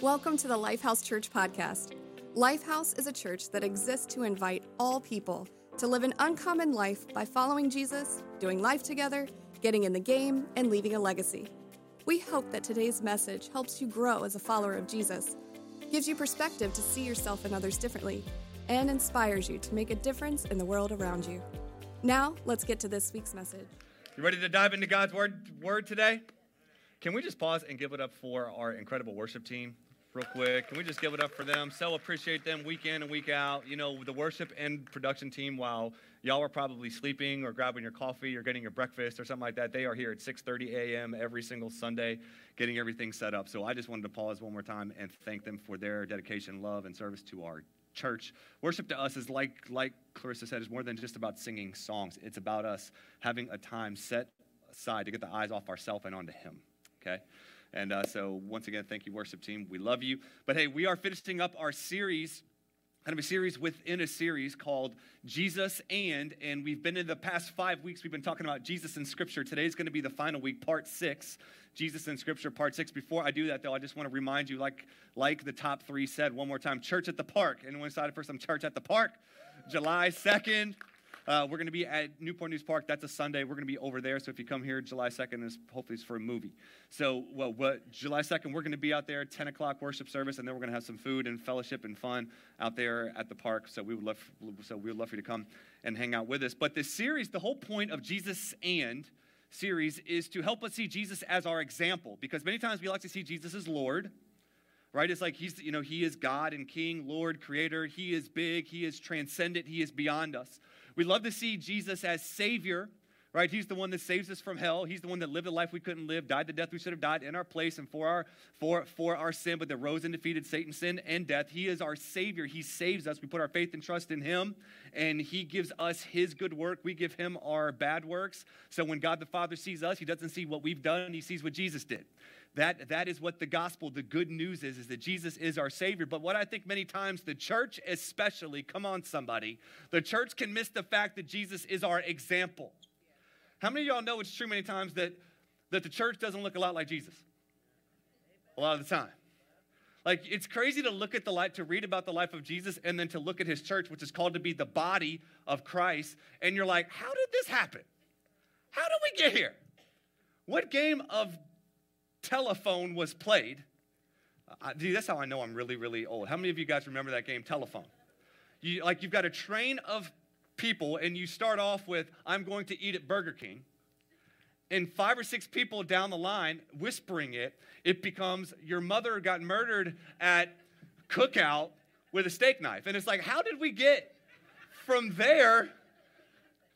Welcome to the Lifehouse Church podcast. Lifehouse is a church that exists to invite all people to live an uncommon life by following Jesus, doing life together, getting in the game, and leaving a legacy. We hope that today's message helps you grow as a follower of Jesus, gives you perspective to see yourself and others differently, and inspires you to make a difference in the world around you. Now, let's get to this week's message. You ready to dive into God's word, word today? Can we just pause and give it up for our incredible worship team? Real quick. Can we just give it up for them? So appreciate them week in and week out. You know, the worship and production team, while y'all are probably sleeping or grabbing your coffee or getting your breakfast or something like that, they are here at 6:30 a.m. every single Sunday, getting everything set up. So I just wanted to pause one more time and thank them for their dedication, love, and service to our church. Worship to us is like like Clarissa said, is more than just about singing songs. It's about us having a time set aside to get the eyes off ourselves and onto Him. Okay. And uh, so, once again, thank you, worship team. We love you. But hey, we are finishing up our series, kind of a series within a series called Jesus and. And we've been in the past five weeks, we've been talking about Jesus in Scripture. Today's going to be the final week, part six. Jesus in Scripture, part six. Before I do that, though, I just want to remind you, like, like the top three said one more time church at the park. Anyone excited for some church at the park? July 2nd. Uh, we're going to be at Newport News Park. That's a Sunday. We're going to be over there. So if you come here July 2nd, is hopefully it's for a movie. So well, what, July 2nd, we're going to be out there, 10 o'clock worship service, and then we're going to have some food and fellowship and fun out there at the park. So we would love, so we would love for you to come and hang out with us. But this series, the whole point of Jesus and series is to help us see Jesus as our example, because many times we like to see Jesus as Lord right? It's like he's, you know, he is God and King, Lord, Creator. He is big. He is transcendent. He is beyond us. We love to see Jesus as Savior, right? He's the one that saves us from hell. He's the one that lived the life we couldn't live, died the death we should have died in our place and for our for for our sin, but that rose and defeated Satan, sin, and death. He is our Savior. He saves us. We put our faith and trust in Him, and He gives us His good work. We give Him our bad works. So when God the Father sees us, He doesn't see what we've done. He sees what Jesus did. That, that is what the gospel, the good news is, is that Jesus is our Savior. But what I think many times the church, especially, come on, somebody, the church can miss the fact that Jesus is our example. How many of y'all know it's true many times that, that the church doesn't look a lot like Jesus? A lot of the time. Like, it's crazy to look at the life, to read about the life of Jesus, and then to look at his church, which is called to be the body of Christ, and you're like, how did this happen? How did we get here? What game of telephone was played. Uh, dude, that's how I know I'm really, really old. How many of you guys remember that game, Telephone? You, like you've got a train of people, and you start off with, I'm going to eat at Burger King. And five or six people down the line whispering it, it becomes your mother got murdered at cookout with a steak knife. And it's like, how did we get from there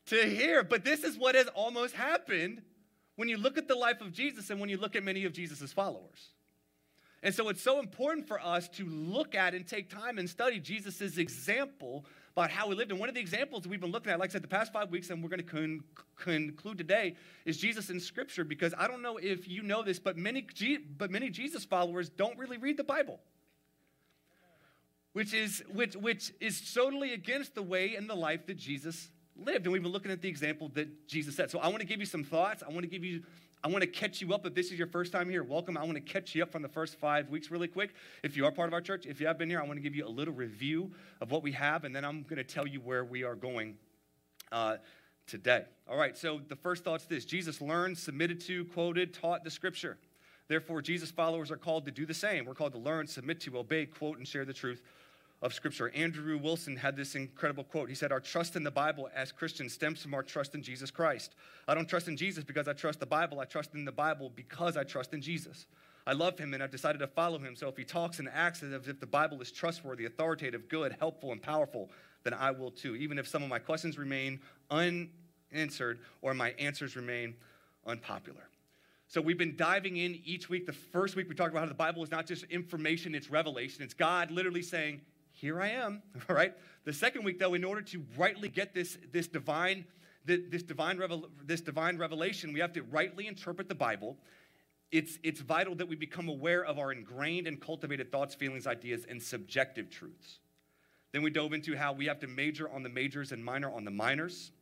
to here? But this is what has almost happened when you look at the life of Jesus and when you look at many of Jesus' followers. And so it's so important for us to look at and take time and study Jesus' example about how we lived. And one of the examples we've been looking at, like I said, the past five weeks, and we're going to con- conclude today, is Jesus in Scripture. Because I don't know if you know this, but many, but many Jesus followers don't really read the Bible. Which is, which, which is totally against the way and the life that Jesus lived. And we've been looking at the example that Jesus set. So I want to give you some thoughts. I want to give you, I want to catch you up. If this is your first time here, welcome. I want to catch you up from the first five weeks really quick. If you are part of our church, if you have been here, I want to give you a little review of what we have, and then I'm going to tell you where we are going uh, today. All right, so the first thought's this Jesus learned, submitted to, quoted, taught the scripture. Therefore, Jesus' followers are called to do the same. We're called to learn, submit to, obey, quote, and share the truth of Scripture. Andrew Wilson had this incredible quote. He said, Our trust in the Bible as Christians stems from our trust in Jesus Christ. I don't trust in Jesus because I trust the Bible. I trust in the Bible because I trust in Jesus. I love him and I've decided to follow him. So if he talks and acts as if the Bible is trustworthy, authoritative, good, helpful, and powerful, then I will too, even if some of my questions remain unanswered or my answers remain unpopular. So we've been diving in each week. The first week we talked about how the Bible is not just information, it's revelation. It's God literally saying, here I am, all right? The second week, though, in order to rightly get this, this divine, this divine, revel, this divine revelation, we have to rightly interpret the Bible. It's, it's vital that we become aware of our ingrained and cultivated thoughts, feelings, ideas, and subjective truths. Then we dove into how we have to major on the majors and minor on the minors,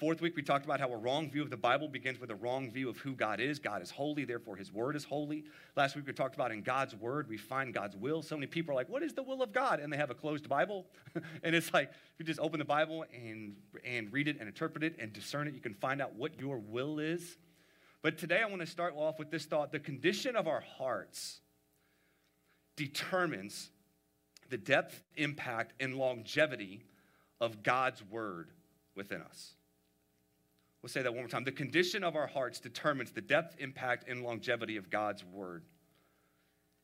Fourth week, we talked about how a wrong view of the Bible begins with a wrong view of who God is. God is holy, therefore his word is holy. Last week, we talked about in God's word, we find God's will. So many people are like, what is the will of God? And they have a closed Bible. and it's like, if you just open the Bible and, and read it and interpret it and discern it, you can find out what your will is. But today, I want to start off with this thought the condition of our hearts determines the depth, impact, and longevity of God's word within us. We'll say that one more time. The condition of our hearts determines the depth, impact, and longevity of God's word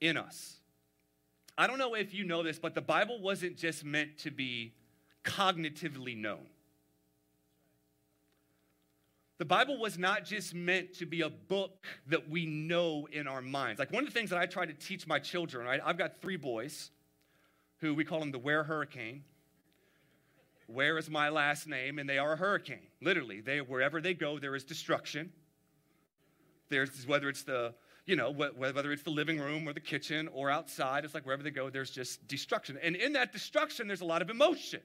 in us. I don't know if you know this, but the Bible wasn't just meant to be cognitively known. The Bible was not just meant to be a book that we know in our minds. Like one of the things that I try to teach my children, right? I've got three boys who we call them the Where Hurricane. Where is my last name? And they are a hurricane. Literally, they wherever they go, there is destruction. There's whether it's the you know whether it's the living room or the kitchen or outside. It's like wherever they go, there's just destruction. And in that destruction, there's a lot of emotion.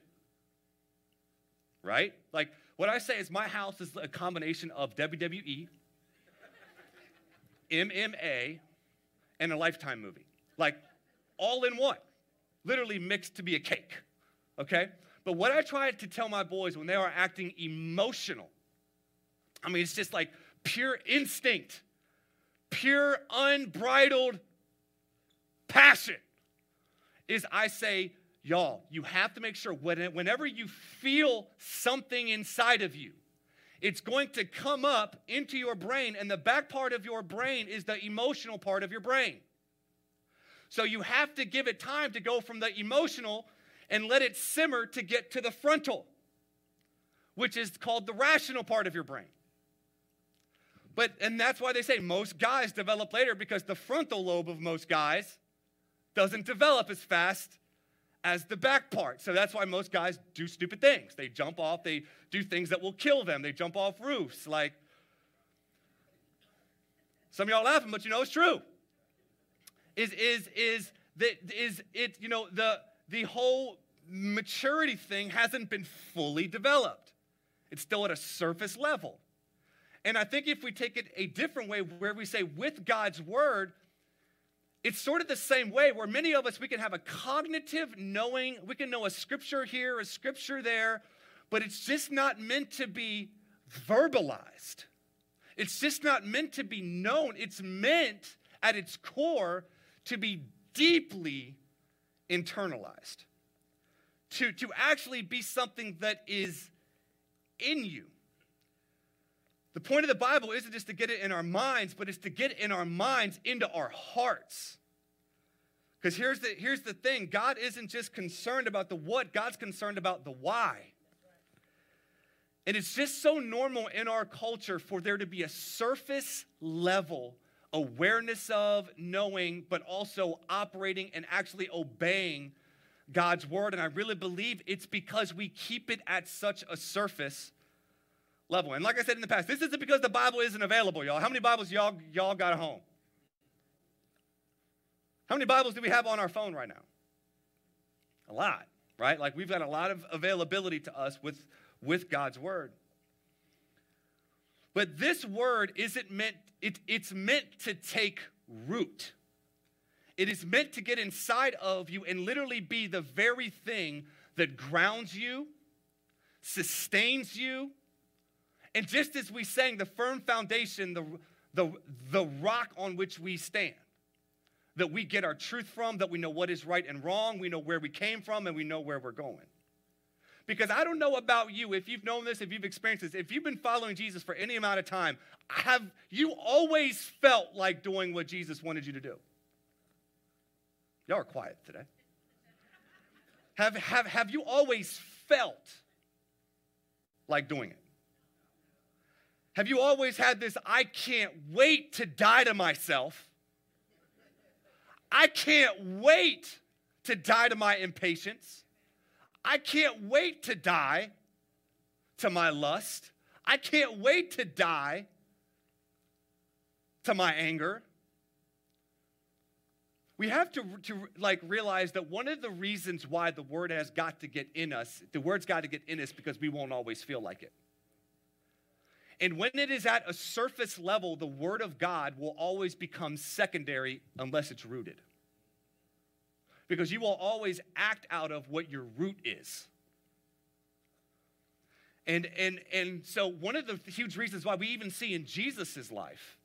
Right? Like what I say is my house is a combination of WWE, MMA, and a Lifetime movie. Like all in one. Literally mixed to be a cake. Okay? But what I try to tell my boys when they are acting emotional, I mean, it's just like pure instinct, pure unbridled passion, is I say, y'all, you have to make sure whenever you feel something inside of you, it's going to come up into your brain, and the back part of your brain is the emotional part of your brain. So you have to give it time to go from the emotional and let it simmer to get to the frontal, which is called the rational part of your brain. But, and that's why they say most guys develop later because the frontal lobe of most guys doesn't develop as fast as the back part. So that's why most guys do stupid things. They jump off, they do things that will kill them. They jump off roofs. Like, some of y'all laughing, but you know it's true. Is, is, is, that is it, you know, the, the whole maturity thing hasn't been fully developed. It's still at a surface level. And I think if we take it a different way, where we say with God's word, it's sort of the same way where many of us, we can have a cognitive knowing, we can know a scripture here, a scripture there, but it's just not meant to be verbalized. It's just not meant to be known. It's meant at its core to be deeply internalized to, to actually be something that is in you. The point of the Bible isn't just to get it in our minds, but it's to get it in our minds into our hearts. Because here's the, here's the thing God isn't just concerned about the what, God's concerned about the why. And it's just so normal in our culture for there to be a surface level awareness of, knowing, but also operating and actually obeying God's word. And I really believe it's because we keep it at such a surface level. And like I said in the past, this isn't because the Bible isn't available, y'all. How many Bibles y'all, y'all got at home? How many Bibles do we have on our phone right now? A lot, right? Like we've got a lot of availability to us with, with God's word. But this word isn't meant, it, it's meant to take root. It is meant to get inside of you and literally be the very thing that grounds you, sustains you, and just as we sang, the firm foundation, the, the, the rock on which we stand, that we get our truth from, that we know what is right and wrong, we know where we came from, and we know where we're going. Because I don't know about you, if you've known this, if you've experienced this, if you've been following Jesus for any amount of time, have you always felt like doing what Jesus wanted you to do? Y'all are quiet today. Have, have, have you always felt like doing it? Have you always had this, I can't wait to die to myself? I can't wait to die to my impatience. I can't wait to die to my lust. I can't wait to die to my anger we have to, to like realize that one of the reasons why the word has got to get in us, the word's got to get in us because we won't always feel like it. And when it is at a surface level, the Word of God will always become secondary unless it's rooted. Because you will always act out of what your root is. And, and, and so, one of the huge reasons why we even see in Jesus' life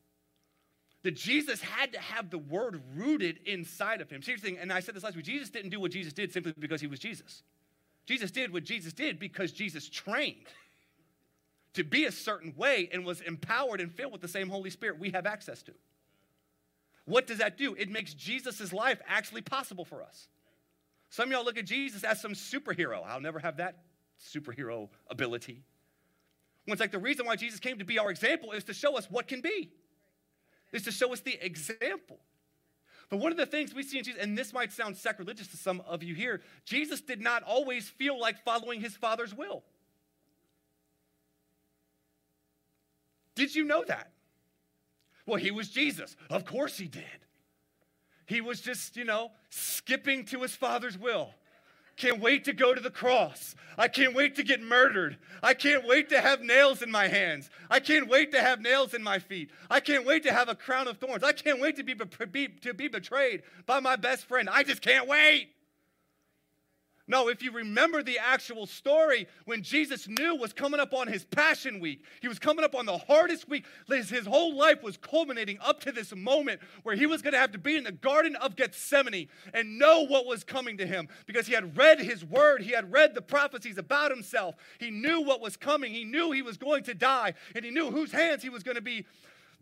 that Jesus had to have the word rooted inside of him. Here's the thing, and I said this last week Jesus didn't do what Jesus did simply because he was Jesus. Jesus did what Jesus did because Jesus trained to be a certain way and was empowered and filled with the same Holy Spirit we have access to. What does that do? It makes Jesus' life actually possible for us. Some of y'all look at Jesus as some superhero. I'll never have that superhero ability. When it's like the reason why Jesus came to be our example is to show us what can be, is to show us the example. But one of the things we see in Jesus, and this might sound sacrilegious to some of you here, Jesus did not always feel like following his Father's will. Did you know that? Well, he was Jesus. Of course he did. He was just, you know, skipping to his Father's will. Can't wait to go to the cross. I can't wait to get murdered. I can't wait to have nails in my hands. I can't wait to have nails in my feet. I can't wait to have a crown of thorns. I can't wait to be, be, to be betrayed by my best friend. I just can't wait. No, if you remember the actual story, when Jesus knew was coming up on his Passion Week, he was coming up on the hardest week. His, his whole life was culminating up to this moment where he was going to have to be in the Garden of Gethsemane and know what was coming to him because he had read his word. He had read the prophecies about himself. He knew what was coming. He knew he was going to die, and he knew whose hands he was going to be,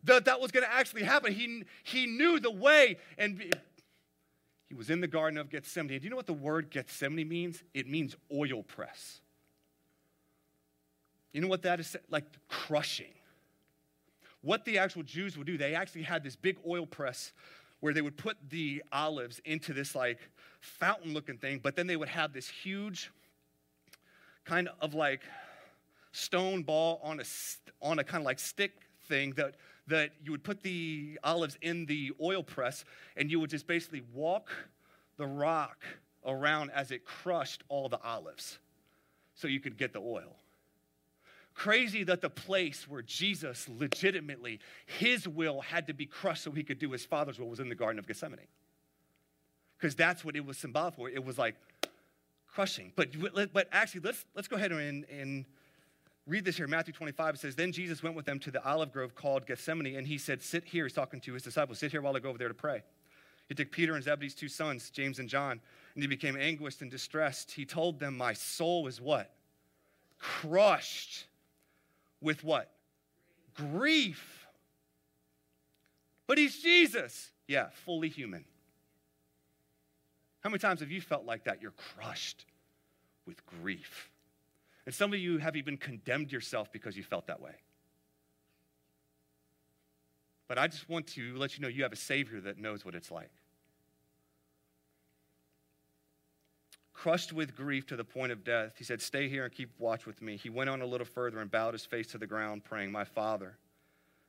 that that was going to actually happen. He, he knew the way, and he was in the Garden of Gethsemane. Do you know what the word Gethsemane means? It means oil press. You know what that is? Like crushing. What the actual Jews would do, they actually had this big oil press where they would put the olives into this like fountain looking thing, but then they would have this huge kind of like stone ball on a, on a kind of like stick thing that that you would put the olives in the oil press and you would just basically walk the rock around as it crushed all the olives so you could get the oil. Crazy that the place where Jesus legitimately, his will had to be crushed so he could do his father's will was in the Garden of Gethsemane. Because that's what it was symbolic for. It was like crushing. But, but actually, let's, let's go ahead and, and read this here, Matthew 25. It says, Then Jesus went with them to the olive grove called Gethsemane, and he said, Sit here. He's talking to his disciples, Sit here while I go over there to pray. He took Peter and Zebedee's two sons, James and John, and he became anguished and distressed. He told them, My soul is what? Crushed with what? Grief. But he's Jesus. Yeah, fully human. How many times have you felt like that? You're crushed with grief. And some of you have even condemned yourself because you felt that way. But I just want to let you know you have a Savior that knows what it's like. Crushed with grief to the point of death, he said, Stay here and keep watch with me. He went on a little further and bowed his face to the ground, praying, My Father,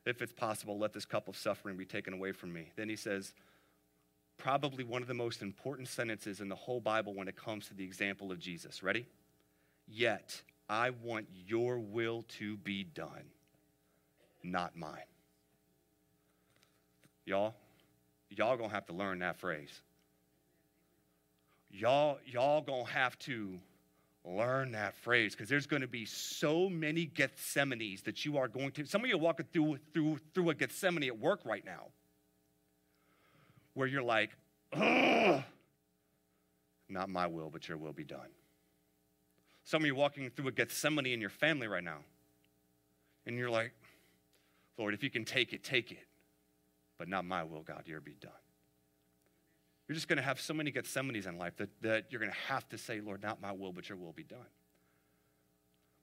if it's possible, let this cup of suffering be taken away from me. Then he says, Probably one of the most important sentences in the whole Bible when it comes to the example of Jesus. Ready? Yet I want your will to be done, not mine. Y'all, y'all gonna have to learn that phrase. Y'all, y'all gonna have to learn that phrase because there's going to be so many Gethsemanes that you are going to. Some of you are walking through through through a Gethsemane at work right now, where you're like, not my will, but your will be done. Some of you walking through a Gethsemane in your family right now. And you're like, Lord, if you can take it, take it. But not my will, God, your be done. You're just going to have so many Gethsemanes in life that, that you're going to have to say, Lord, not my will, but your will be done.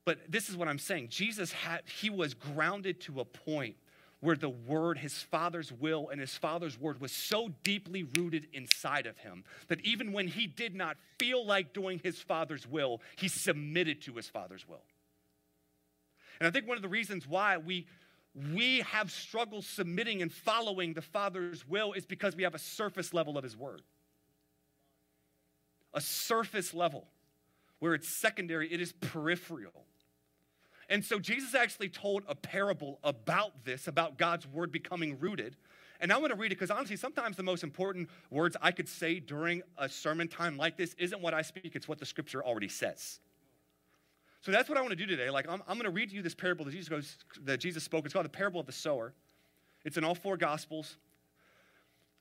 But this is what I'm saying. Jesus had, he was grounded to a point where the word, his father's will, and his father's word was so deeply rooted inside of him that even when he did not feel like doing his father's will, he submitted to his father's will. And I think one of the reasons why we we have struggled submitting and following the Father's will is because we have a surface level of His Word. A surface level where it's secondary, it is peripheral. And so Jesus actually told a parable about this, about God's word becoming rooted. And I want to read it because honestly, sometimes the most important words I could say during a sermon time like this isn't what I speak, it's what the scripture already says. So that's what I want to do today. Like, I'm, I'm going to read to you this parable that Jesus, goes, that Jesus spoke. It's called the parable of the sower. It's in all four gospels.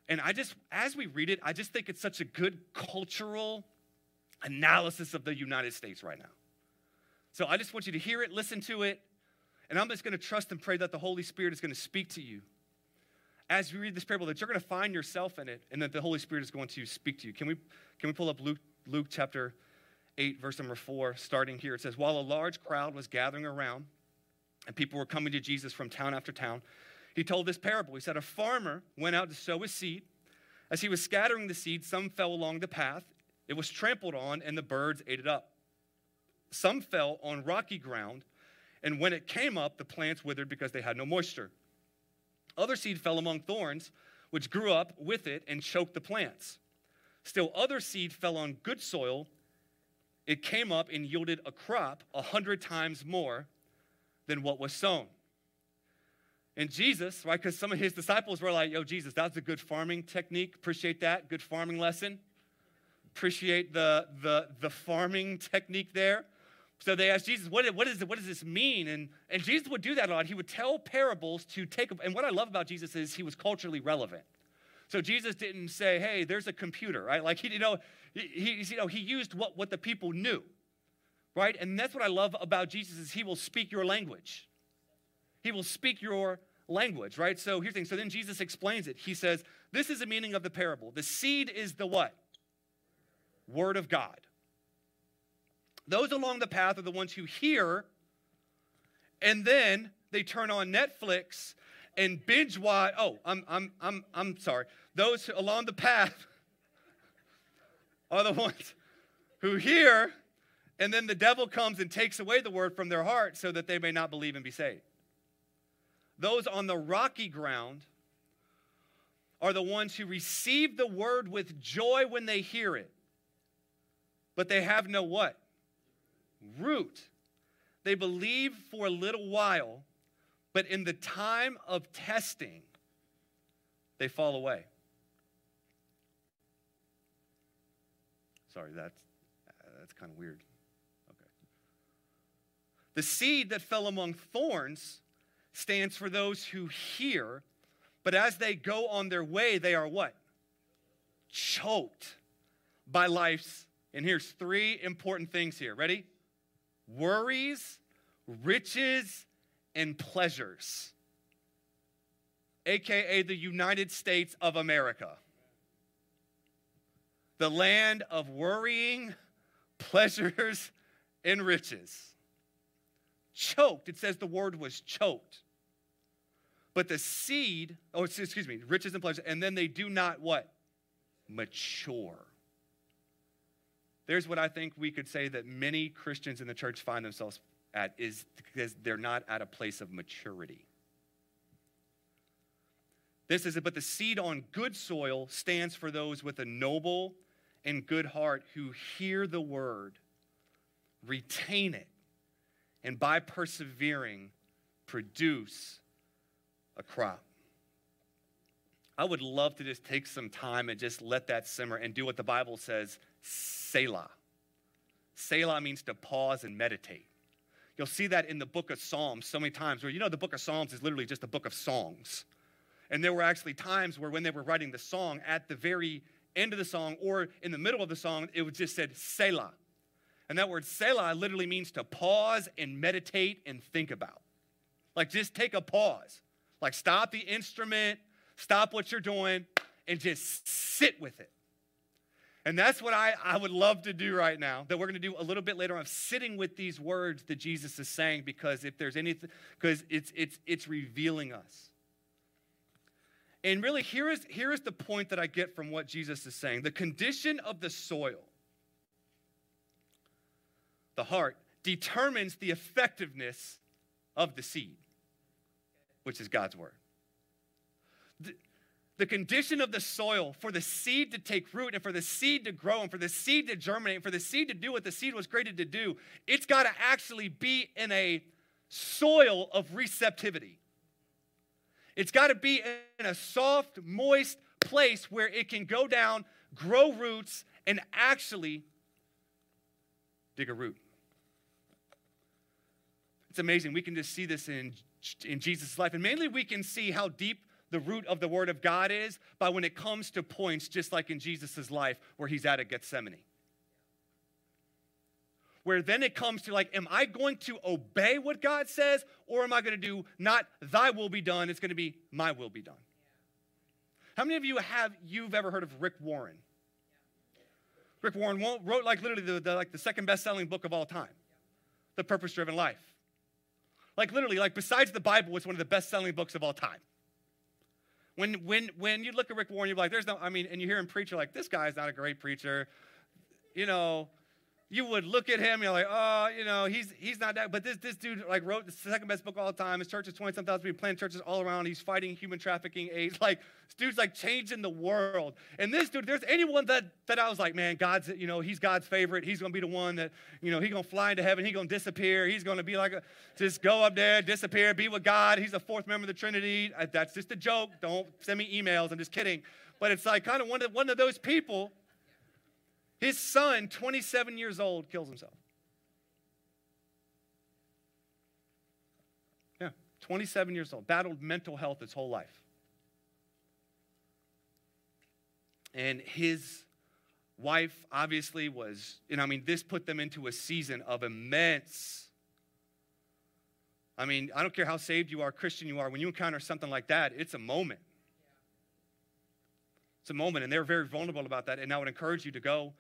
And I just, as we read it, I just think it's such a good cultural analysis of the United States right now. So I just want you to hear it, listen to it, and I'm just going to trust and pray that the Holy Spirit is going to speak to you as we read this parable, that you're going to find yourself in it, and that the Holy Spirit is going to speak to you. Can we, can we pull up Luke, Luke chapter 8, verse number 4, starting here? It says, While a large crowd was gathering around, and people were coming to Jesus from town after town, he told this parable. He said, A farmer went out to sow his seed. As he was scattering the seed, some fell along the path. It was trampled on, and the birds ate it up. Some fell on rocky ground, and when it came up, the plants withered because they had no moisture. Other seed fell among thorns, which grew up with it and choked the plants. Still, other seed fell on good soil. It came up and yielded a crop a hundred times more than what was sown. And Jesus, right, because some of his disciples were like, yo, Jesus, that's a good farming technique. Appreciate that. Good farming lesson. Appreciate the, the, the farming technique there. So they asked Jesus, what, what, is, what does this mean? And, and Jesus would do that a lot. He would tell parables to take, and what I love about Jesus is he was culturally relevant. So Jesus didn't say, hey, there's a computer, right? Like, he, you know, he, you know, he used what, what the people knew, right? And that's what I love about Jesus is he will speak your language. He will speak your language, right? So here's the thing. So then Jesus explains it. He says, this is the meaning of the parable. The seed is the what? Word of God. Those along the path are the ones who hear and then they turn on Netflix and binge watch. Oh, I'm, I'm, I'm, I'm sorry. Those along the path are the ones who hear, and then the devil comes and takes away the word from their heart so that they may not believe and be saved. Those on the rocky ground are the ones who receive the word with joy when they hear it, but they have no what? Root. They believe for a little while, but in the time of testing, they fall away. Sorry, that's, uh, that's kind of weird. Okay. The seed that fell among thorns stands for those who hear, but as they go on their way, they are what? Choked by life's. And here's three important things here. Ready? Worries, riches, and pleasures, aka the United States of America. The land of worrying, pleasures, and riches. Choked, it says the word was choked. But the seed, oh, excuse me, riches and pleasures, and then they do not what? Mature. There's what I think we could say that many Christians in the church find themselves at is because they're not at a place of maturity. This is it, but the seed on good soil stands for those with a noble and good heart who hear the word, retain it, and by persevering, produce a crop. I would love to just take some time and just let that simmer and do what the Bible says Selah. Selah means to pause and meditate. You'll see that in the book of Psalms so many times where you know the book of Psalms is literally just a book of songs. And there were actually times where when they were writing the song, at the very end of the song or in the middle of the song, it would just said Selah. And that word Selah literally means to pause and meditate and think about. Like just take a pause. Like stop the instrument, stop what you're doing, and just sit with it. And that's what I, I would love to do right now, that we're going to do a little bit later on, sitting with these words that Jesus is saying, because if there's anything, because it's, it's, it's revealing us. And really, here is, here is the point that I get from what Jesus is saying the condition of the soil, the heart, determines the effectiveness of the seed, which is God's word. The, the condition of the soil for the seed to take root and for the seed to grow and for the seed to germinate and for the seed to do what the seed was created to do, it's got to actually be in a soil of receptivity. It's got to be in a soft, moist place where it can go down, grow roots, and actually dig a root. It's amazing. We can just see this in, in Jesus' life. And mainly we can see how deep the root of the Word of God is by when it comes to points, just like in Jesus' life where he's at at Gethsemane. Where then it comes to like, am I going to obey what God says, or am I going to do not thy will be done, it's going to be my will be done? How many of you have you've ever heard of Rick Warren? Rick Warren wrote like literally the, the like the second best-selling book of all time, The Purpose Driven Life. Like literally, like besides the Bible, it's one of the best-selling books of all time. When when when you look at Rick Warren, you're like, there's no, I mean, and you hear him preach, you're like, this guy's not a great preacher. You know, you would look at him, you're like, oh, you know, he's he's not that. But this this dude like wrote the second best book all the time. His church is 20 some thousand people, planting churches all around. He's fighting human trafficking, AIDS. Like this dude's like changing the world. And this dude, there's anyone that that I was like, man, God's, you know, he's God's favorite. He's gonna be the one that, you know, he's gonna fly into heaven, he's gonna disappear, he's gonna be like a, just go up there, disappear, be with God. He's a fourth member of the Trinity. That's just a joke. Don't send me emails. I'm just kidding. But it's like kind of one of one of those people. His son, 27 years old, kills himself. Yeah, 27 years old, battled mental health his whole life. And his wife obviously was, and I mean, this put them into a season of immense. I mean, I don't care how saved you are, Christian you are, when you encounter something like that, it's a moment. It's a moment, and they're very vulnerable about that. And I would encourage you to go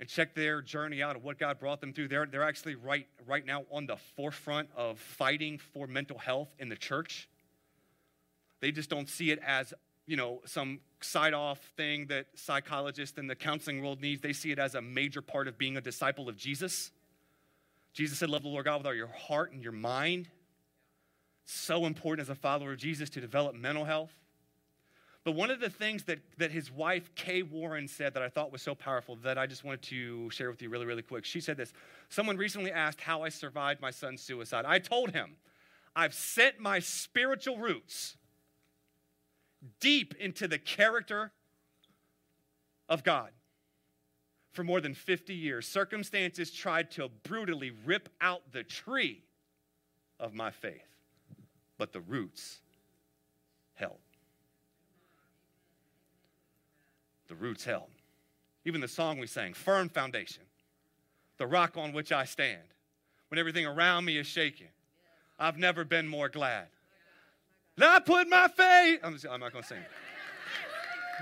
and check their journey out of what God brought them through. They're, they're actually right, right now on the forefront of fighting for mental health in the church. They just don't see it as, you know, some side off thing that psychologists and the counseling world needs. They see it as a major part of being a disciple of Jesus. Jesus said, Love the Lord God with all your heart and your mind. so important as a follower of Jesus to develop mental health. But one of the things that, that his wife, Kay Warren, said that I thought was so powerful that I just wanted to share with you really, really quick. She said this Someone recently asked how I survived my son's suicide. I told him, I've sent my spiritual roots deep into the character of God. For more than 50 years, circumstances tried to brutally rip out the tree of my faith, but the roots the roots held. Even the song we sang, Firm Foundation, the rock on which I stand. When everything around me is shaking, I've never been more glad. Now I put my faith, I'm, just, I'm not going to sing.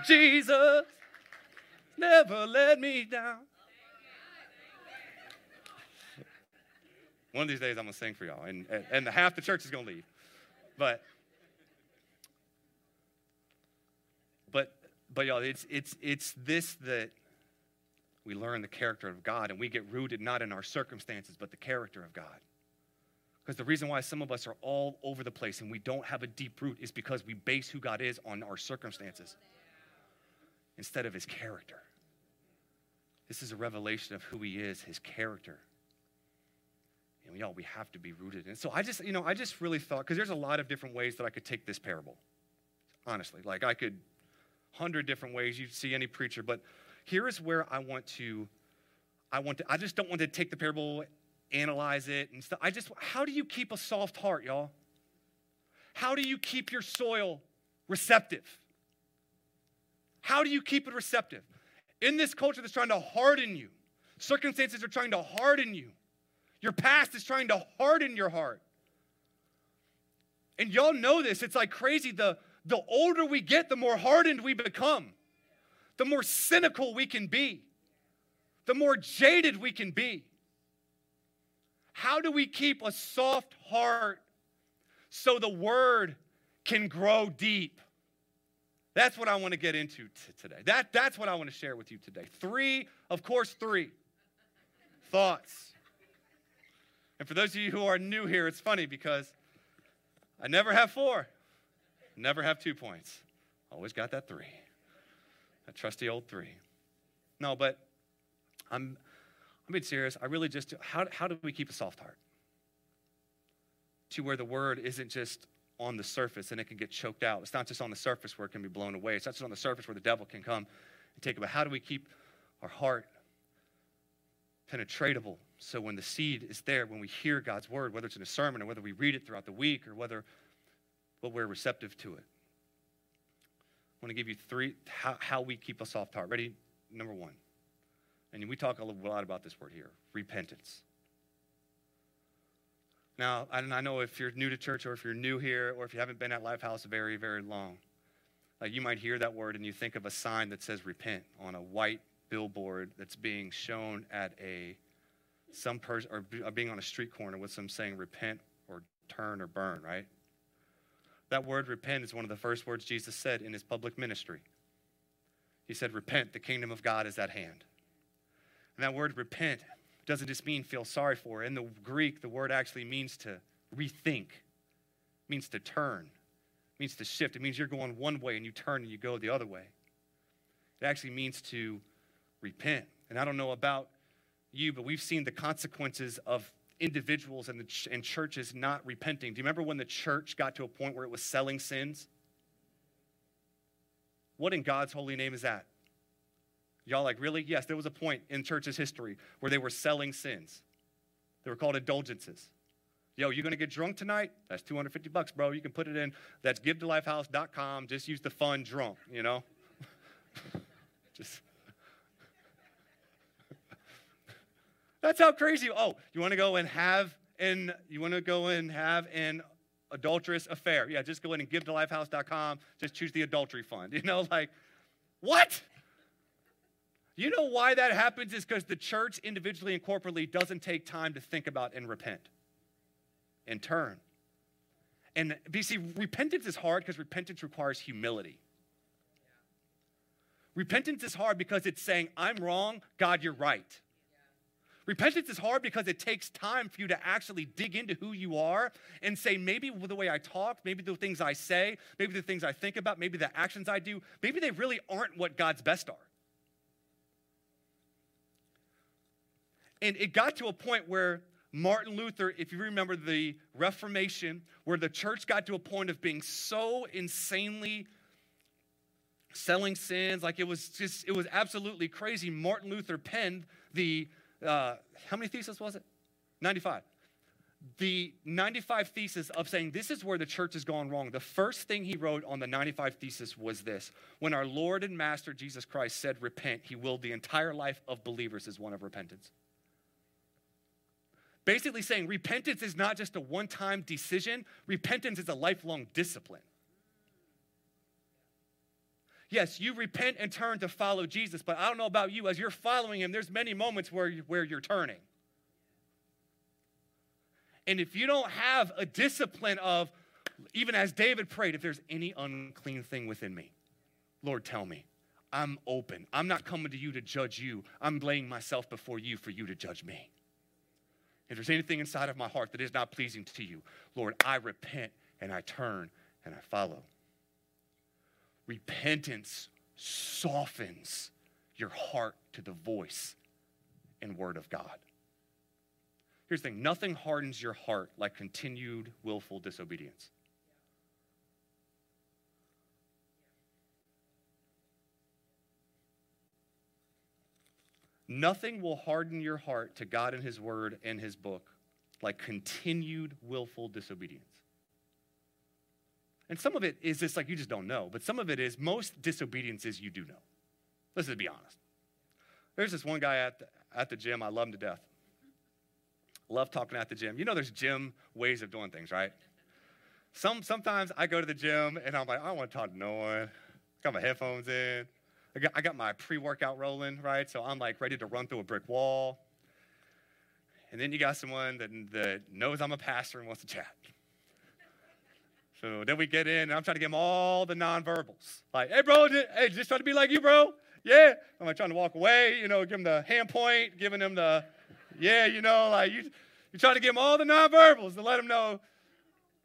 Jesus never let me down. One of these days I'm going to sing for y'all, and, and, and half the church is going to leave. But But y'all, it's it's it's this that we learn the character of God and we get rooted not in our circumstances, but the character of God. Because the reason why some of us are all over the place and we don't have a deep root is because we base who God is on our circumstances instead of his character. This is a revelation of who he is, his character. And y'all, we have to be rooted in. So I just, you know, I just really thought, because there's a lot of different ways that I could take this parable. Honestly, like I could hundred different ways you see any preacher, but here is where I want to, I want to, I just don't want to take the parable, analyze it and stuff. I just, how do you keep a soft heart, y'all? How do you keep your soil receptive? How do you keep it receptive? In this culture that's trying to harden you, circumstances are trying to harden you. Your past is trying to harden your heart. And y'all know this. It's like crazy. The, the older we get, the more hardened we become, the more cynical we can be, the more jaded we can be. How do we keep a soft heart so the word can grow deep? That's what I want to get into t- today. That, that's what I want to share with you today. Three, of course, three thoughts. And for those of you who are new here, it's funny because I never have four. Never have two points. Always got that three. That trusty old three. No, but I'm, I'm being serious. I really just, how, how do we keep a soft heart? to where the word isn't just on the surface and it can get choked out. It's not just on the surface where it can be blown away. It's not just on the surface where the devil can come and take it. But how do we keep our heart penetratable so when the seed is there, when we hear God's word, whether it's in a sermon or whether we read it throughout the week or whether but we're receptive to it. I want to give you three how, how we keep a soft heart. Ready? Number one. And we talk a lot about this word here repentance. Now, I know if you're new to church or if you're new here or if you haven't been at Lifehouse very, very long, you might hear that word and you think of a sign that says repent on a white billboard that's being shown at a some person or uh, being on a street corner with some saying repent or turn or burn, right? That word repent is one of the first words Jesus said in his public ministry. He said, Repent, the kingdom of God is at hand. And that word repent doesn't just mean feel sorry for. In the Greek, the word actually means to rethink, means to turn, means to shift. It means you're going one way and you turn and you go the other way. It actually means to repent. And I don't know about you, but we've seen the consequences of individuals and, ch- and churches not repenting. Do you remember when the church got to a point where it was selling sins? What in God's holy name is that? Y'all like, really? Yes, there was a point in church's history where they were selling sins. They were called indulgences. Yo, you're gonna get drunk tonight? That's 250 bucks, bro. You can put it in. That's givetolifehouse.com. Just use the fun drunk, you know? Just That's how crazy. Oh, you want to go and have an you want to go and have an adulterous affair? Yeah, just go in and give to lifehouse.com. Just choose the adultery fund. You know, like what? You know why that happens is because the church individually and corporately doesn't take time to think about and repent and turn. And BC, repentance is hard because repentance requires humility. Repentance is hard because it's saying, I'm wrong, God, you're right. Repentance is hard because it takes time for you to actually dig into who you are and say, maybe the way I talk, maybe the things I say, maybe the things I think about, maybe the actions I do, maybe they really aren't what God's best are. And it got to a point where Martin Luther, if you remember the Reformation, where the church got to a point of being so insanely selling sins, like it was just, it was absolutely crazy. Martin Luther penned the uh, how many theses was it? 95. The 95 thesis of saying this is where the church has gone wrong. The first thing he wrote on the 95 thesis was this When our Lord and Master Jesus Christ said, Repent, he willed the entire life of believers as one of repentance. Basically, saying repentance is not just a one time decision, repentance is a lifelong discipline. Yes, you repent and turn to follow Jesus, but I don't know about you. As you're following him, there's many moments where, you, where you're turning. And if you don't have a discipline of, even as David prayed, if there's any unclean thing within me, Lord, tell me. I'm open. I'm not coming to you to judge you. I'm laying myself before you for you to judge me. If there's anything inside of my heart that is not pleasing to you, Lord, I repent and I turn and I follow. Repentance softens your heart to the voice and word of God. Here's the thing nothing hardens your heart like continued willful disobedience. Nothing will harden your heart to God and His Word and His book like continued willful disobedience. And some of it is just like you just don't know, but some of it is most disobediences you do know. Let's just be honest. There's this one guy at the, at the gym, I love him to death. Love talking at the gym. You know, there's gym ways of doing things, right? Some, sometimes I go to the gym and I'm like, I don't want to talk to no one. Got my headphones in. I got, I got my pre workout rolling, right? So I'm like ready to run through a brick wall. And then you got someone that, that knows I'm a pastor and wants to chat. So then we get in, and I'm trying to give him all the nonverbals. Like, hey, bro, hey, just trying to be like you, bro. Yeah. I'm like trying to walk away, you know, give him the hand point, giving him the, yeah, you know, like you, you try to give him all the nonverbals to let him know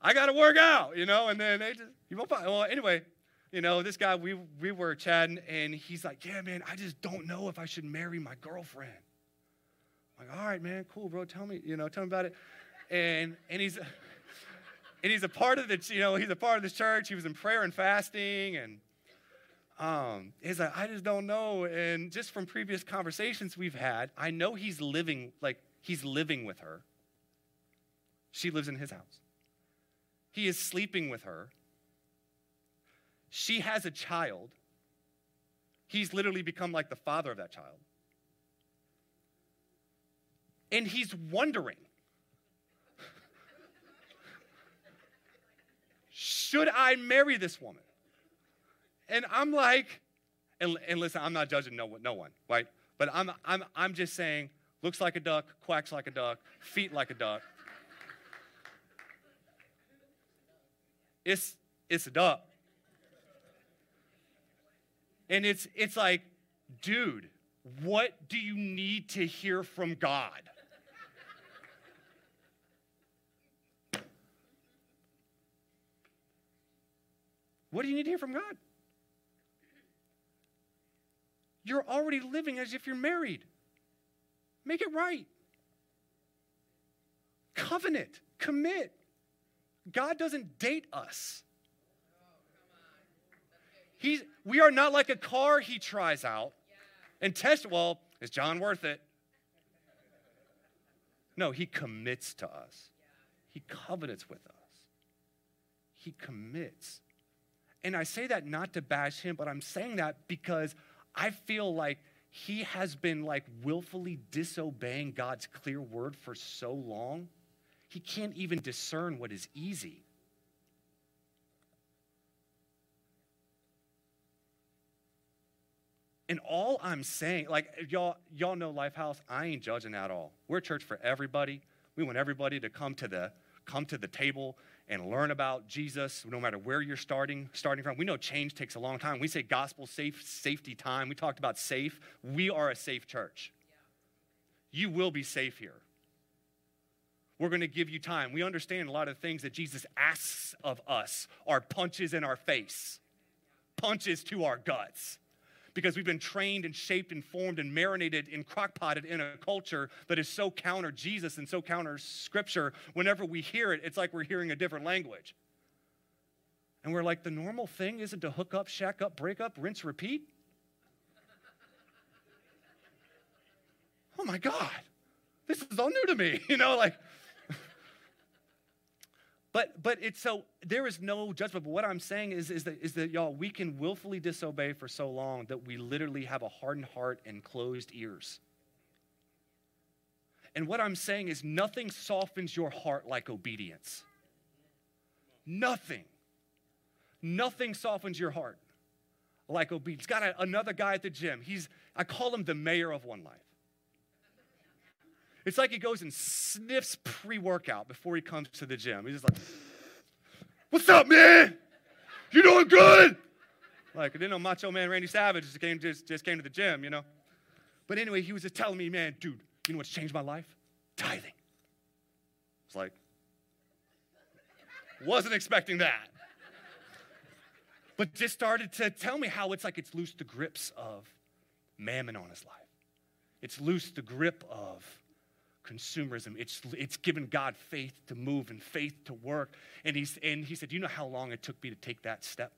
I got to work out, you know, and then they just, you won't find. Well, anyway, you know, this guy, we, we were chatting, and he's like, yeah, man, I just don't know if I should marry my girlfriend. I'm like, all right, man, cool, bro, tell me, you know, tell me about it. And, and he's, and he's a part of the, you know, he's a part of the church. He was in prayer and fasting, and um, he's like, I just don't know. And just from previous conversations we've had, I know he's living, like, he's living with her. She lives in his house. He is sleeping with her. She has a child. He's literally become like the father of that child. And he's wondering should I marry this woman? And I'm like, and, and listen, I'm not judging no, no one, right? But I'm, I'm, I'm just saying, looks like a duck, quacks like a duck, feet like a duck. It's, it's a duck. And it's, it's like, dude, what do you need to hear from God? What do you need to hear from God? You're already living as if you're married. Make it right. Covenant, commit. God doesn't date us. He's, we are not like a car he tries out and test. Well, is John worth it? No, he commits to us. He covenants with us. He commits. And I say that not to bash him, but I'm saying that because I feel like he has been like willfully disobeying God's clear word for so long, he can't even discern what is easy. And all I'm saying, like y'all, y'all know Lifehouse, I ain't judging at all. We're a church for everybody. We want everybody to come to the come to the table and learn about Jesus, no matter where you're starting, starting from. We know change takes a long time. We say gospel safe, safety time. We talked about safe. We are a safe church. You will be safe here. We're going to give you time. We understand a lot of things that Jesus asks of us are punches in our face, punches to our guts because we've been trained and shaped and formed and marinated and crockpotted in a culture that is so counter Jesus and so counter scripture. Whenever we hear it, it's like we're hearing a different language. And we're like, the normal thing isn't to hook up, shack up, break up, rinse, repeat? oh my God, this is all new to me. You know, like, but but it's so there is no judgment. But what I'm saying is, is that is that y'all, we can willfully disobey for so long that we literally have a hardened heart and closed ears. And what I'm saying is nothing softens your heart like obedience. Nothing. Nothing softens your heart like obedience. Got a, another guy at the gym. He's I call him the mayor of one life. It's like he goes and sniffs pre workout before he comes to the gym. He's just like, What's up, man? You doing good? Like, I didn't know Macho Man Randy Savage just came, just, just came to the gym, you know? But anyway, he was just telling me, man, dude, you know what's changed my life? Tithing. It's like, wasn't expecting that. But just started to tell me how it's like it's loosed the grips of mammon on his life. It's loosed the grip of consumerism. It's, it's given God faith to move and faith to work. And, he's, and he said, You know how long it took me to take that step?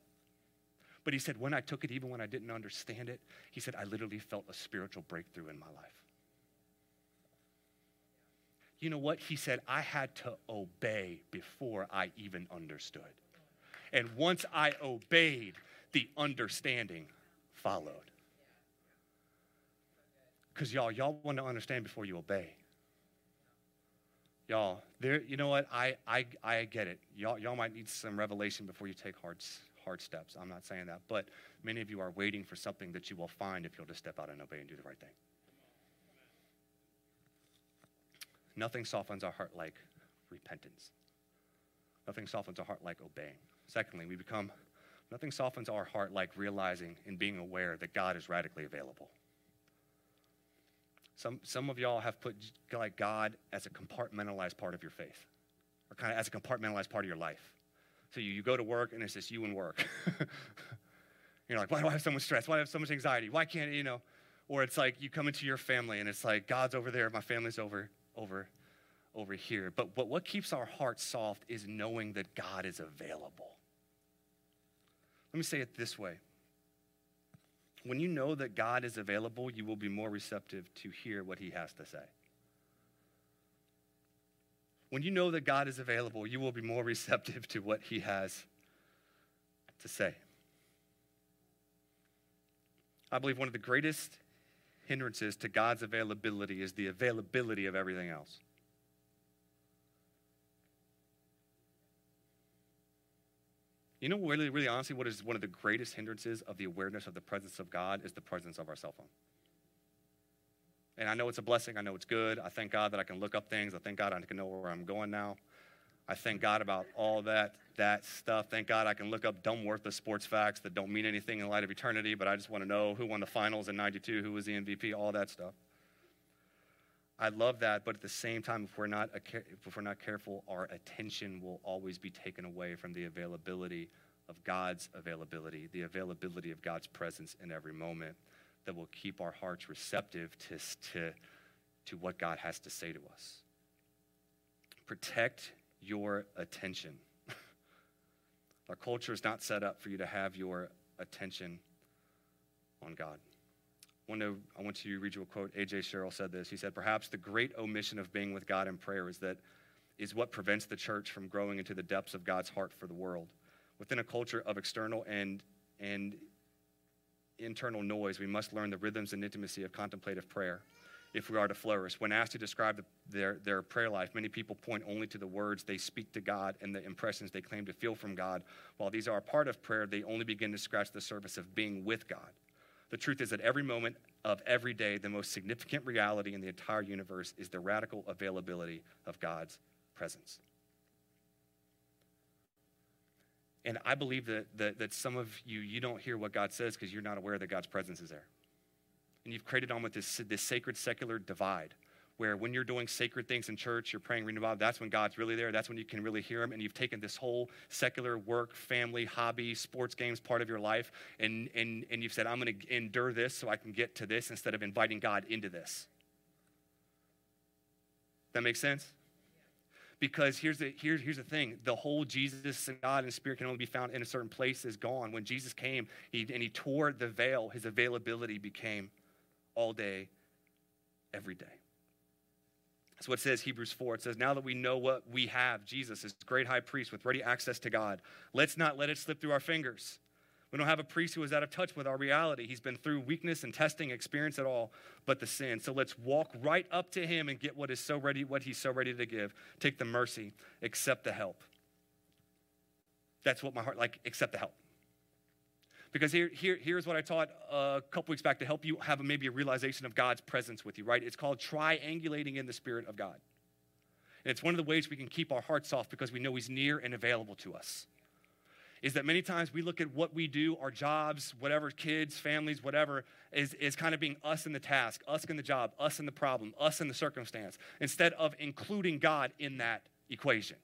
But he said, When I took it, even when I didn't understand it, he said, I literally felt a spiritual breakthrough in my life. You know what? He said, I had to obey before I even understood. And once I obeyed, the understanding followed. Because y'all, y'all want to understand before you obey. Y'all, there, you know what? I, I, I get it. Y'all, y'all might need some revelation before you take hard, hard steps. I'm not saying that. But many of you are waiting for something that you will find if you'll just step out and obey and do the right thing. Nothing softens our heart like repentance. Nothing softens our heart like obeying. Secondly, we become, nothing softens our heart like realizing and being aware that God is radically available. Some, some of y'all have put like God as a compartmentalized part of your faith, or kind of as a compartmentalized part of your life. So you, you go to work and it's just you and work. You're like, why do I have so much stress? Why do I have so much anxiety? Why can't, you know? Or it's like you come into your family and it's like, God's over there, my family's over, over, over here. But, but what keeps our hearts soft is knowing that God is available. Let me say it this way when you know that God is available, you will be more receptive to hear what he has to say. When you know that God is available, you will be more receptive to what he has to say. I believe one of the greatest hindrances to God's availability is the availability of everything else. You know, really, really honestly, what is one of the greatest hindrances of the awareness of the presence of God is the presence of our cell phone. And I know it's a blessing. I know it's good. I thank God that I can look up things. I thank God I can know where I'm going now. I thank God about all that that stuff. Thank God I can look up dumb, worthless sports facts that don't mean anything in light of eternity, but I just want to know who won the finals in 92, who was the MVP, all that stuff. I love that, but at the same time, if we're not, if we're not careful, our attention will always be taken away from the availability of God's availability, the availability of God's presence in every moment that will keep our hearts receptive to, to, to what God has to say to us. Protect your attention. Our culture is not set up for you to have your attention on God. Want, to, I want to read you a quote. A.J. Sherrill said this. He said, Perhaps the great omission of being with God in prayer is that is what prevents the church from growing into the depths of God's heart for the world. Within a culture of external and, and internal noise, we must learn the rhythms and intimacy of contemplative prayer if we are to flourish. When asked to describe the, their, their prayer life, many people point only to the words they speak to God and the impressions they claim to feel from God. While these are a part of prayer, they only begin to scratch the surface of being with God. The truth is that every moment of every day, the most significant reality in the entire universe is the radical availability of God's presence. And I believe that, that, that some of you, you don't hear what God says because you're not aware that God's presence is there and you've created on with this, this sacred secular divide where when you're doing sacred things in church, you're praying, reading the Bible, that's when God's really there. That's when you can really hear Him. And you've taken this whole secular work, family, hobby, sports games part of your life, and, and, and you've said, I'm going to endure this so I can get to this instead of inviting God into this. That makes sense? Because here's the, here's, here's the thing the whole Jesus and God and Spirit can only be found in a certain place is gone. When Jesus came he, and He tore the veil, His availability became all day, every day. That's what it says, Hebrews 4. It says, Now that we know what we have, Jesus is great high priest with ready access to God, let's not let it slip through our fingers. We don't have a priest who is out of touch with our reality. He's been through weakness and testing, experience at all, but the sin. So let's walk right up to him and get what is so ready, what he's so ready to give. Take the mercy, accept the help. That's what my heart like, accept the help. Because here, here, here's what I taught a couple weeks back to help you have maybe a realization of God's presence with you, right? It's called triangulating in the Spirit of God. And it's one of the ways we can keep our hearts soft because we know He's near and available to us. Is that many times we look at what we do, our jobs, whatever, kids, families, whatever, is, is kind of being us in the task, us in the job, us in the problem, us in the circumstance, instead of including God in that equation.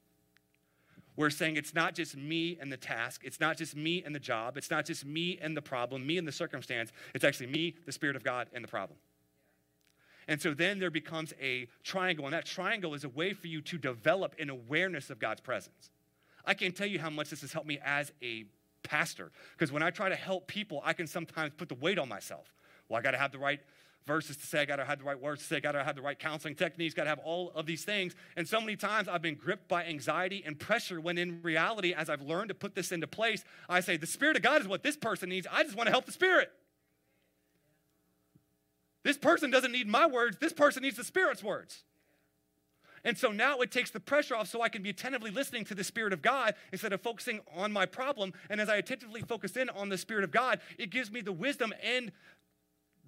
We're saying it's not just me and the task, it's not just me and the job, it's not just me and the problem, me and the circumstance, it's actually me, the Spirit of God, and the problem. And so then there becomes a triangle, and that triangle is a way for you to develop an awareness of God's presence. I can't tell you how much this has helped me as a pastor, because when I try to help people, I can sometimes put the weight on myself. Well, I got to have the right verses to say, I got to have the right words to say, I got to have the right counseling techniques, got to have all of these things. And so many times I've been gripped by anxiety and pressure when in reality, as I've learned to put this into place, I say, the Spirit of God is what this person needs. I just want to help the Spirit. This person doesn't need my words, this person needs the Spirit's words. And so now it takes the pressure off so I can be attentively listening to the Spirit of God instead of focusing on my problem. And as I attentively focus in on the Spirit of God, it gives me the wisdom and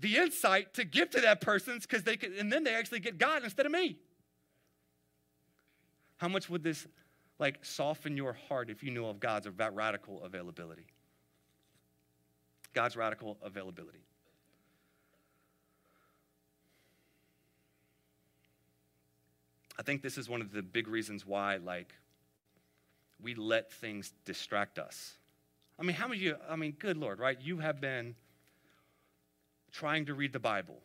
the insight to give to that person because they can, and then they actually get God instead of me. How much would this like soften your heart if you knew of God's radical availability? God's radical availability. I think this is one of the big reasons why, like, we let things distract us. I mean, how many of you, I mean, good Lord, right? You have been trying to read the Bible.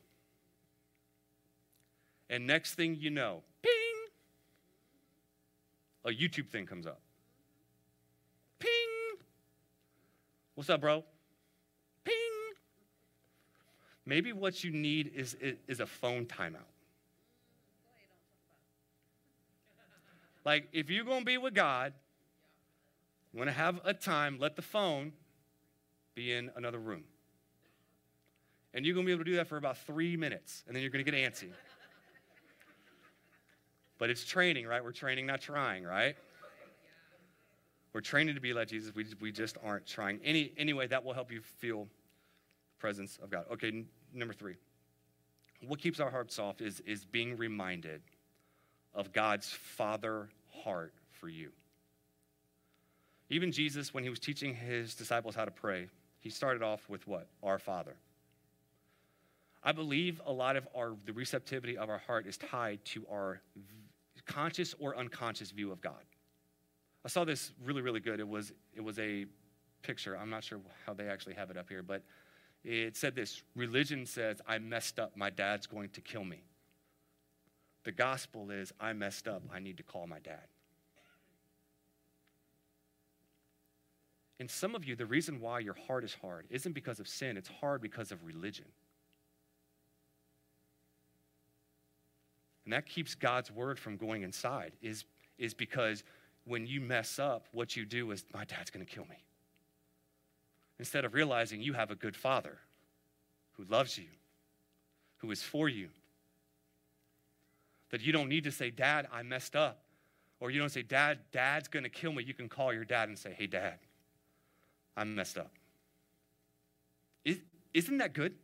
And next thing you know, ping, a YouTube thing comes up. Ping! What's up, bro? Ping! Maybe what you need is, is a phone timeout. Like, if you're going to be with God, you want to have a time, let the phone be in another room. And you're going to be able to do that for about three minutes, and then you're going to get antsy. but it's training, right? We're training, not trying, right? We're training to be like Jesus. We, we just aren't trying. Any, anyway, that will help you feel the presence of God. Okay, n- number three. What keeps our hearts soft is, is being reminded of God's father heart for you. Even Jesus, when he was teaching his disciples how to pray, he started off with what? Our Father. I believe a lot of our the receptivity of our heart is tied to our conscious or unconscious view of God. I saw this really, really good. It was it was a picture. I'm not sure how they actually have it up here, but it said this religion says, I messed up, my dad's going to kill me. The gospel is, I messed up, I need to call my dad. And some of you, the reason why your heart is hard isn't because of sin, it's hard because of religion. And that keeps God's word from going inside, is, is because when you mess up, what you do is, my dad's going to kill me. Instead of realizing you have a good father who loves you, who is for you. That you don't need to say, Dad, I messed up. Or you don't say, Dad, Dad's going to kill me. You can call your dad and say, Hey, Dad, I'm messed up. Is, isn't that good?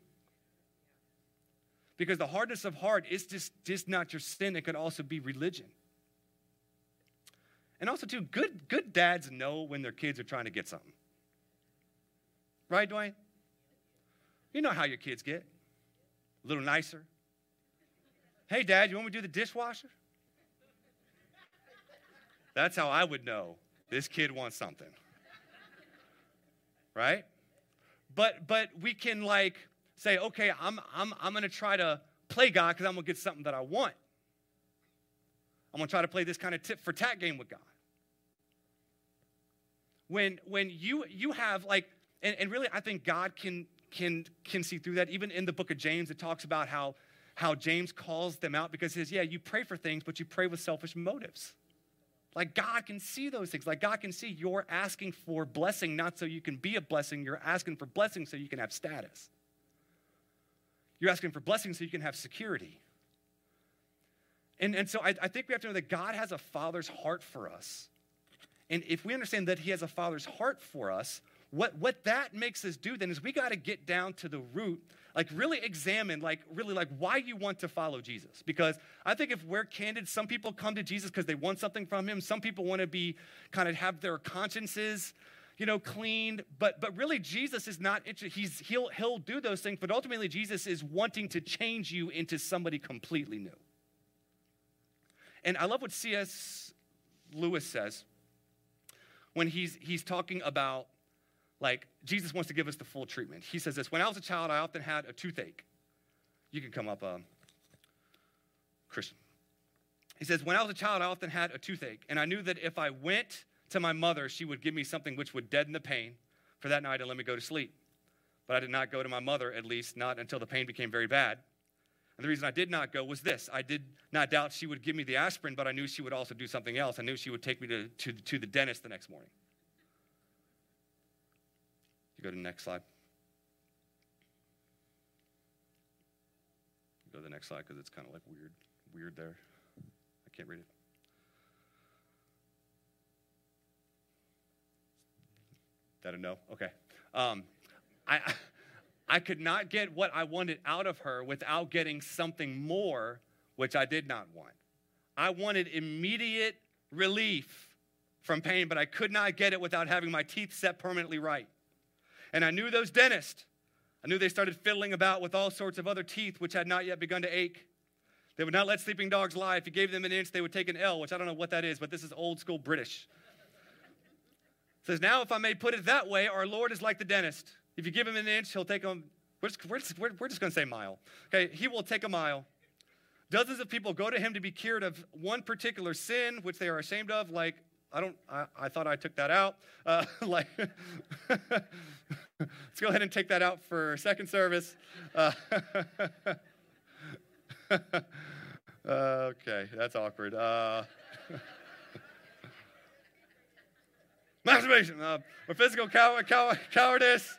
Because the hardness of heart is just, just not your sin, it could also be religion. And also, too, good, good dads know when their kids are trying to get something. Right, Dwayne? You know how your kids get. A little nicer. Hey, Dad, you want me to do the dishwasher? That's how I would know this kid wants something right? But but we can like say, okay, I'm I'm I'm gonna try to play God because I'm gonna get something that I want. I'm gonna try to play this kind of tit for tat game with God. When when you you have like, and, and really I think God can can can see through that. Even in the book of James, it talks about how how James calls them out because he says, Yeah, you pray for things, but you pray with selfish motives. Like God can see those things. Like God can see you're asking for blessing, not so you can be a blessing. You're asking for blessing so you can have status. You're asking for blessings so you can have security. And, and so I, I think we have to know that God has a father's heart for us. And if we understand that He has a father's heart for us, what, what that makes us do then is we got to get down to the root like really examine like really like why you want to follow jesus because i think if we're candid some people come to jesus because they want something from him some people want to be kind of have their consciences you know cleaned but but really jesus is not interested he's he'll he'll do those things but ultimately jesus is wanting to change you into somebody completely new and i love what cs lewis says when he's he's talking about like, Jesus wants to give us the full treatment. He says this When I was a child, I often had a toothache. You can come up, um, Christian. He says, When I was a child, I often had a toothache, and I knew that if I went to my mother, she would give me something which would deaden the pain for that night and let me go to sleep. But I did not go to my mother, at least not until the pain became very bad. And the reason I did not go was this I did not doubt she would give me the aspirin, but I knew she would also do something else. I knew she would take me to, to, to the dentist the next morning. You go to the next slide. Go to the next slide because it's kind of like weird, weird there. I can't read it. That a no? Okay. Um, I, I could not get what I wanted out of her without getting something more, which I did not want. I wanted immediate relief from pain, but I could not get it without having my teeth set permanently right. And I knew those dentists. I knew they started fiddling about with all sorts of other teeth which had not yet begun to ache. They would not let sleeping dogs lie. If you gave them an inch, they would take an L, which I don't know what that is, but this is old school British. Says, Now, if I may put it that way, our Lord is like the dentist. If you give him an inch, he'll take a, we're just, we're just, we're, we're just going to say mile. Okay, he will take a mile. Dozens of people go to him to be cured of one particular sin, which they are ashamed of, like, I don't, I, I thought I took that out. Uh, like, let's go ahead and take that out for second service. Uh, okay, that's awkward. Uh, masturbation, uh, or physical cow- cow- cowardice,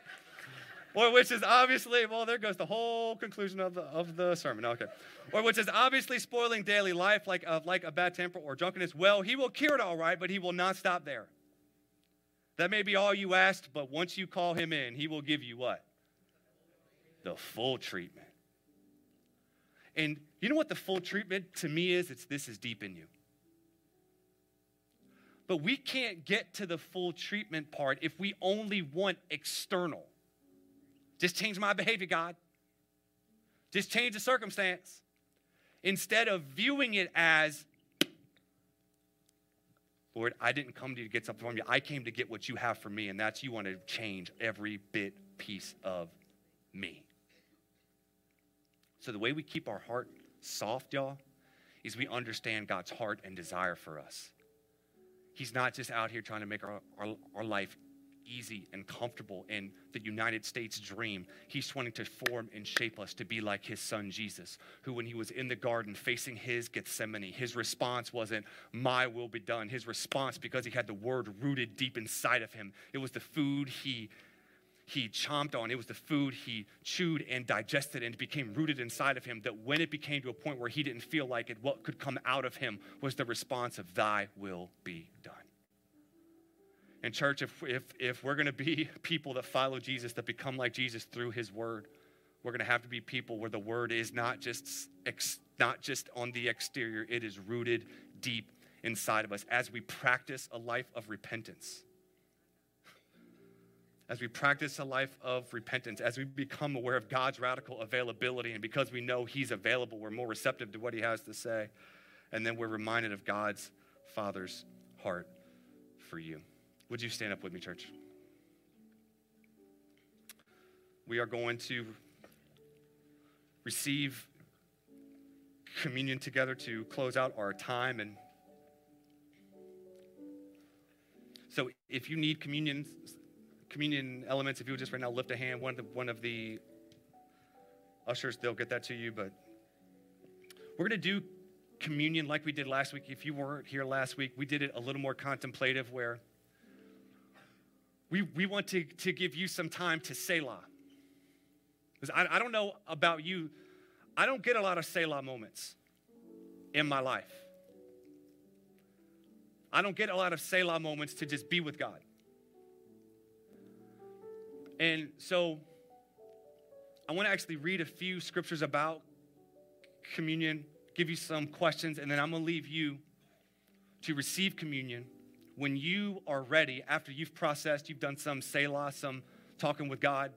or which is obviously, well, there goes the whole conclusion of the, of the sermon. Okay. Or which is obviously spoiling daily life, like, uh, like a bad temper or drunkenness. Well, he will cure it all right, but he will not stop there. That may be all you asked, but once you call him in, he will give you what? The full treatment. And you know what the full treatment to me is? It's this is deep in you. But we can't get to the full treatment part if we only want external. Just change my behavior, God. Just change the circumstance. Instead of viewing it as, Lord, I didn't come to you to get something from you. I came to get what you have for me, and that's you want to change every bit, piece of me. So, the way we keep our heart soft, y'all, is we understand God's heart and desire for us. He's not just out here trying to make our, our, our life easy and comfortable in the United States dream. He's wanting to form and shape us to be like his son Jesus, who, when he was in the garden facing his Gethsemane, his response wasn't, My will be done. His response, because he had the word rooted deep inside of him, it was the food he he chomped on. It was the food he chewed and digested and became rooted inside of him. That when it became to a point where he didn't feel like it, what could come out of him was the response of, Thy will be done. And, church, if, if, if we're going to be people that follow Jesus, that become like Jesus through his word, we're going to have to be people where the word is not just, ex, not just on the exterior, it is rooted deep inside of us as we practice a life of repentance. As we practice a life of repentance, as we become aware of God's radical availability, and because we know He's available, we're more receptive to what He has to say. And then we're reminded of God's Father's heart for you. Would you stand up with me, church? We are going to receive communion together to close out our time. And so, if you need communion, communion elements, if you would just right now lift a hand, one of the, one of the ushers, they'll get that to you. But we're going to do communion like we did last week. If you weren't here last week, we did it a little more contemplative where we, we want to, to give you some time to Selah. Because I, I don't know about you, I don't get a lot of Selah moments in my life. I don't get a lot of Selah moments to just be with God. And so I want to actually read a few scriptures about communion, give you some questions, and then I'm going to leave you to receive communion when you are ready, after you've processed, you've done some Selah, some talking with God,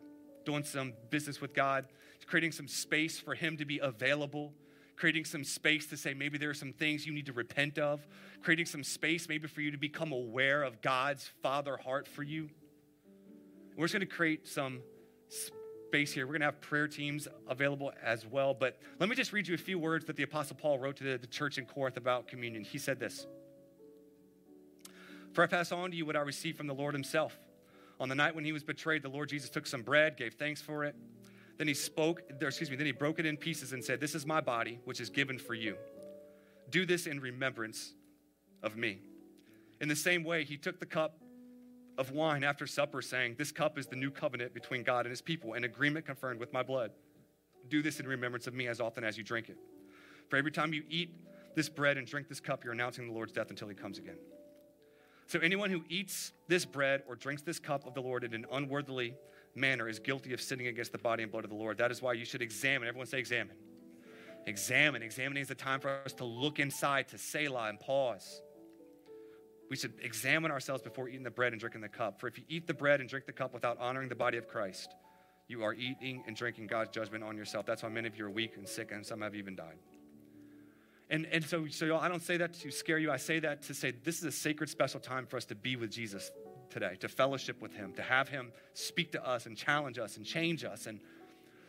doing some business with God, creating some space for Him to be available, creating some space to say maybe there are some things you need to repent of, creating some space maybe for you to become aware of God's Father heart for you. We're just going to create some space here. We're going to have prayer teams available as well. But let me just read you a few words that the Apostle Paul wrote to the, the church in Corinth about communion. He said this. For I pass on to you what I received from the Lord himself. On the night when he was betrayed, the Lord Jesus took some bread, gave thanks for it. Then he spoke, excuse me, then he broke it in pieces and said, This is my body, which is given for you. Do this in remembrance of me. In the same way, he took the cup of wine after supper, saying, This cup is the new covenant between God and his people, an agreement confirmed with my blood. Do this in remembrance of me as often as you drink it. For every time you eat this bread and drink this cup, you're announcing the Lord's death until he comes again. So anyone who eats this bread or drinks this cup of the Lord in an unworthily manner is guilty of sinning against the body and blood of the Lord. That is why you should examine. Everyone say examine. Examine. Examining is the time for us to look inside, to Selah and pause. We should examine ourselves before eating the bread and drinking the cup. For if you eat the bread and drink the cup without honoring the body of Christ, you are eating and drinking God's judgment on yourself. That's why many of you are weak and sick, and some have even died. And, and so, so I don't say that to scare you. I say that to say this is a sacred, special time for us to be with Jesus today, to fellowship with him, to have him speak to us and challenge us and change us. And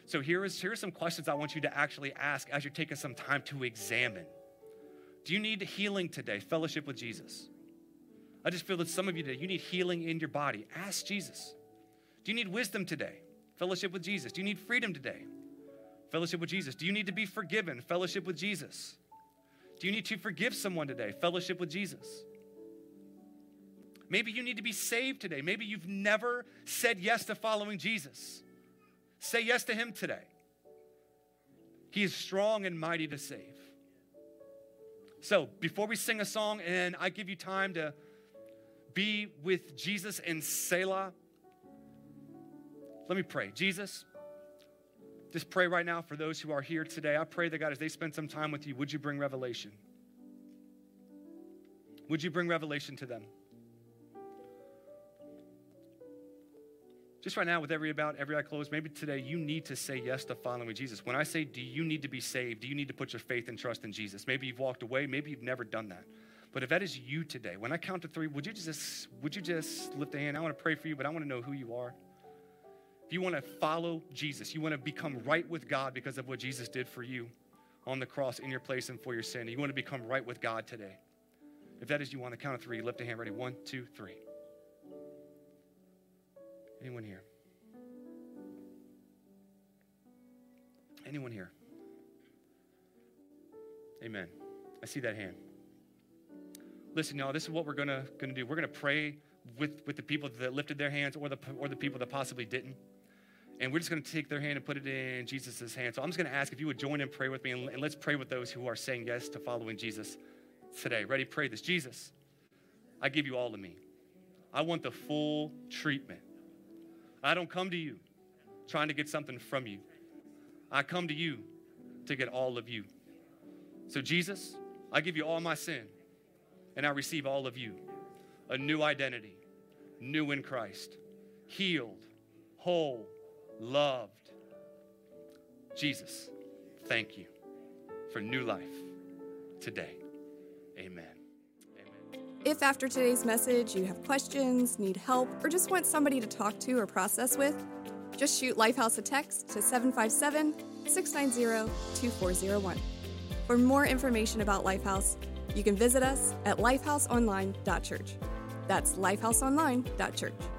So here is here are some questions I want you to actually ask as you're taking some time to examine. Do you need healing today? Fellowship with Jesus. I just feel that some of you today, you need healing in your body. Ask Jesus. Do you need wisdom today? Fellowship with Jesus. Do you need freedom today? Fellowship with Jesus. Do you need to be forgiven? Fellowship with Jesus. Do you need to forgive someone today? Fellowship with Jesus. Maybe you need to be saved today. Maybe you've never said yes to following Jesus. Say yes to Him today. He is strong and mighty to save. So, before we sing a song and I give you time to be with Jesus and Selah, let me pray. Jesus, just pray right now for those who are here today. I pray that God, as they spend some time with you, would you bring revelation? Would you bring revelation to them? just right now with every about every eye closed maybe today you need to say yes to following jesus when i say do you need to be saved do you need to put your faith and trust in jesus maybe you've walked away maybe you've never done that but if that is you today when i count to three would you just would you just lift a hand i want to pray for you but i want to know who you are if you want to follow jesus you want to become right with god because of what jesus did for you on the cross in your place and for your sin you want to become right with god today if that is you on the count of three lift a hand ready one two three Anyone here? Anyone here? Amen. I see that hand. Listen, y'all, this is what we're gonna, gonna do. We're gonna pray with, with the people that lifted their hands or the, or the people that possibly didn't. And we're just gonna take their hand and put it in Jesus' hand. So I'm just gonna ask if you would join and pray with me, and, and let's pray with those who are saying yes to following Jesus today. Ready? Pray this. Jesus, I give you all of me. I want the full treatment. I don't come to you trying to get something from you. I come to you to get all of you. So, Jesus, I give you all my sin, and I receive all of you a new identity, new in Christ, healed, whole, loved. Jesus, thank you for new life today. Amen. If after today's message you have questions, need help, or just want somebody to talk to or process with, just shoot Lifehouse a text to 757 690 2401. For more information about Lifehouse, you can visit us at lifehouseonline.church. That's lifehouseonline.church.